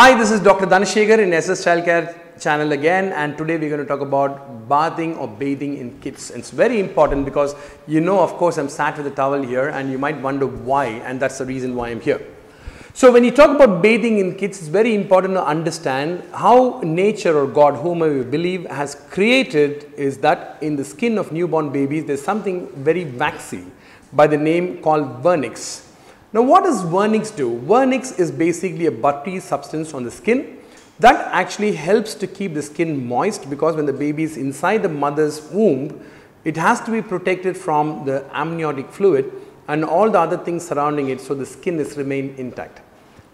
Hi, this is Dr. Dhanashekhar in SS Childcare channel again and today we're going to talk about bathing or bathing in kids. It's very important because you know of course I'm sat with a towel here and you might wonder why and that's the reason why I'm here. So when you talk about bathing in kids it's very important to understand how nature or God whom we believe has created is that in the skin of newborn babies there's something very waxy by the name called vernix. Now what does vernix do? Vernix is basically a buttery substance on the skin that actually helps to keep the skin moist because when the baby is inside the mother's womb, it has to be protected from the amniotic fluid and all the other things surrounding it so the skin is remain intact.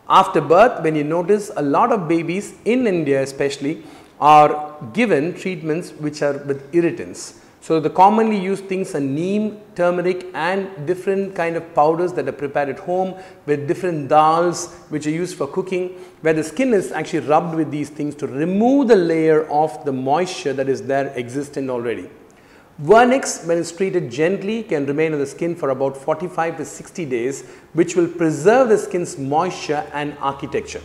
After birth, when you notice a lot of babies in India especially are given treatments which are with irritants. So, the commonly used things are neem, turmeric and different kind of powders that are prepared at home with different dals which are used for cooking where the skin is actually rubbed with these things to remove the layer of the moisture that is there existent already. Vernix when it's treated gently can remain on the skin for about 45 to 60 days which will preserve the skin's moisture and architecture.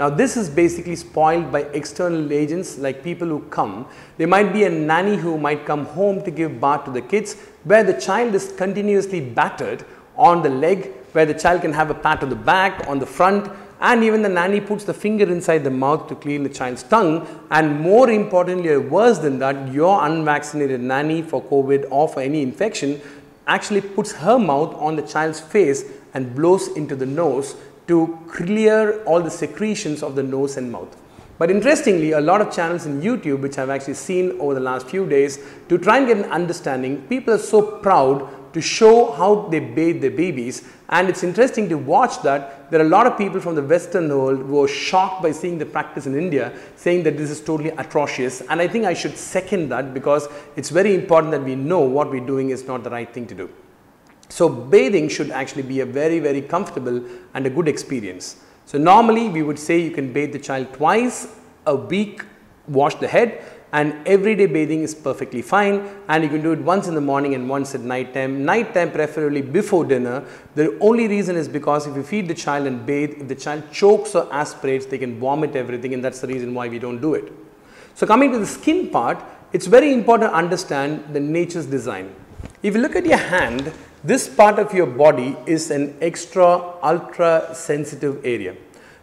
Now this is basically spoiled by external agents like people who come. There might be a nanny who might come home to give bath to the kids where the child is continuously battered on the leg where the child can have a pat on the back, on the front and even the nanny puts the finger inside the mouth to clean the child's tongue and more importantly or worse than that your unvaccinated nanny for COVID or for any infection actually puts her mouth on the child's face and blows into the nose to clear all the secretions of the nose and mouth. But interestingly, a lot of channels in YouTube, which I've actually seen over the last few days, to try and get an understanding, people are so proud to show how they bathe their babies. And it's interesting to watch that there are a lot of people from the Western world who are shocked by seeing the practice in India, saying that this is totally atrocious. And I think I should second that because it's very important that we know what we're doing is not the right thing to do. So bathing should actually be a very, very comfortable and a good experience. So normally we would say you can bathe the child twice a week, wash the head and everyday bathing is perfectly fine and you can do it once in the morning and once at night time. Night time preferably before dinner. The only reason is because if you feed the child and bathe, if the child chokes or aspirates, they can vomit everything and that's the reason why we don't do it. So coming to the skin part, it's very important to understand the nature's design. If you look at your hand, this part of your body is an extra ultra sensitive area.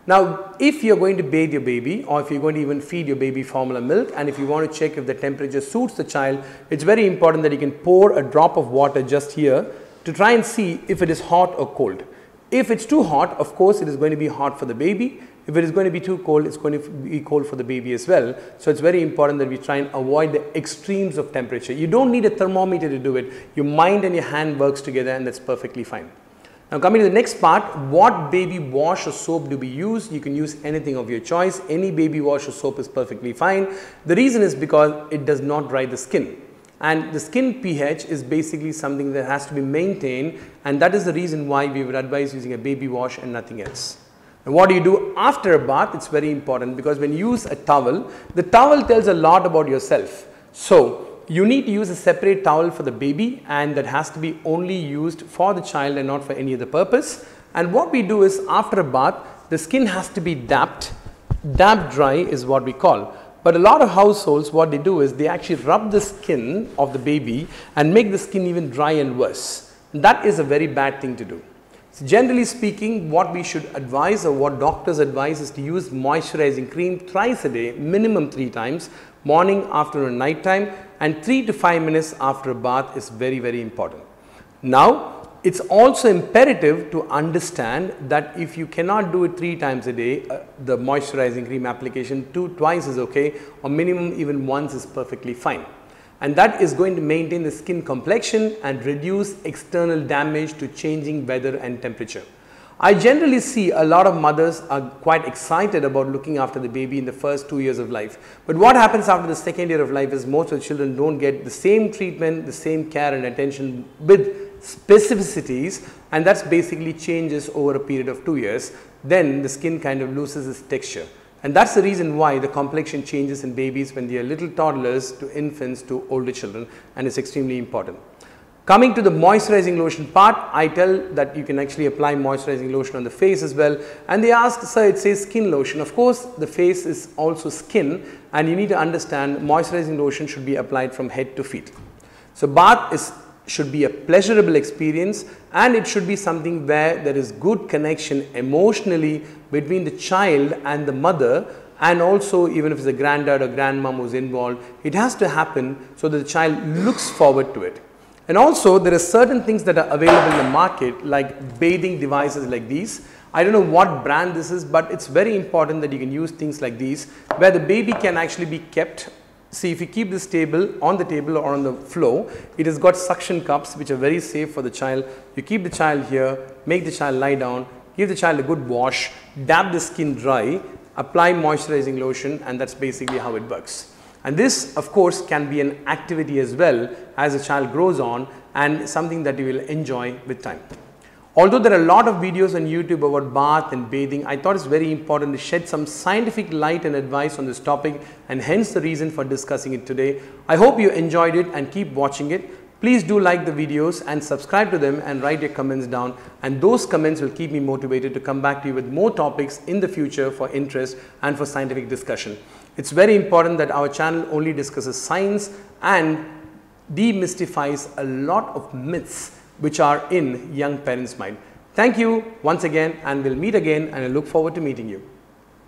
Now, if you're going to bathe your baby or if you're going to even feed your baby formula milk and if you want to check if the temperature suits the child, it's very important that you can pour a drop of water just here to try and see if it is hot or cold. If it's too hot, of course, it is going to be hot for the baby. If it is going to be too cold, it's going to be cold for the baby as well. So it's very important that we try and avoid the extremes of temperature. You don't need a thermometer to do it. Your mind and your hand works together and that's perfectly fine. Now coming to the next part, what baby wash or soap do we use? You can use anything of your choice. Any baby wash or soap is perfectly fine. The reason is because it does not dry the skin. And the skin pH is basically something that has to be maintained and that is the reason why we would advise using a baby wash and nothing else. And what do you do after a bath? It's very important because when you use a towel, the towel tells a lot about yourself. So you need to use a separate towel for the baby and that has to be only used for the child and not for any other purpose. And what we do is after a bath, the skin has to be dapped. Damp dry is what we call. But a lot of households, what they do is they actually rub the skin of the baby and make the skin even dry and worse. That is a very bad thing to do. So generally speaking, what we should advise or what doctors advise is to use moisturizing cream thrice a day, minimum three times, morning, afternoon, night time and 3 to 5 minutes after a bath is very, very important. Now, it's also imperative to understand that if you cannot do it 3 times a day, uh, the moisturizing cream application two, twice is okay or minimum even once is perfectly fine and that is going to maintain the skin complexion and reduce external damage to changing weather and temperature. I generally see a lot of mothers are quite excited about looking after the baby in the first two years of life. But what happens after the second year of life is most of the children don't get the same treatment, the same care and attention with specificities and that's basically changes over a period of two years. Then the skin kind of loses its texture. And that's the reason why the complexion changes in babies when they are little toddlers to infants to older children and it's extremely important. Coming to the moisturizing lotion part, I tell that you can actually apply moisturizing lotion on the face as well. And they ask, sir, it says skin lotion. Of course, the face is also skin and you need to understand moisturizing lotion should be applied from head to feet. So bath is should be a pleasurable experience and it should be something where there is good connection emotionally between the child and the mother and also even if it's a granddad or grandmom who's involved, it has to happen so that the child looks forward to it. And also there are certain things that are available in the market like bathing devices like these. I don't know what brand this is but it's very important that you can use things like these where the baby can actually be kept. See if you keep this table on the table or on the floor, it has got suction cups which are very safe for the child. You keep the child here, make the child lie down, give the child a good wash, dab the skin dry, apply moisturizing lotion and that's basically how it works. And this of course can be an activity as well as the child grows on and something that you will enjoy with time. Although there are a lot of videos on YouTube about bath and bathing, I thought it's very important to shed some scientific light and advice on this topic and hence the reason for discussing it today. I hope you enjoyed it and keep watching it. Please do like the videos and subscribe to them and write your comments down and those comments will keep me motivated to come back to you with more topics in the future for interest and for scientific discussion. It's very important that our channel only discusses science and demystifies a lot of myths which are in young parents' mind. Thank you once again and we'll meet again and I look forward to meeting you.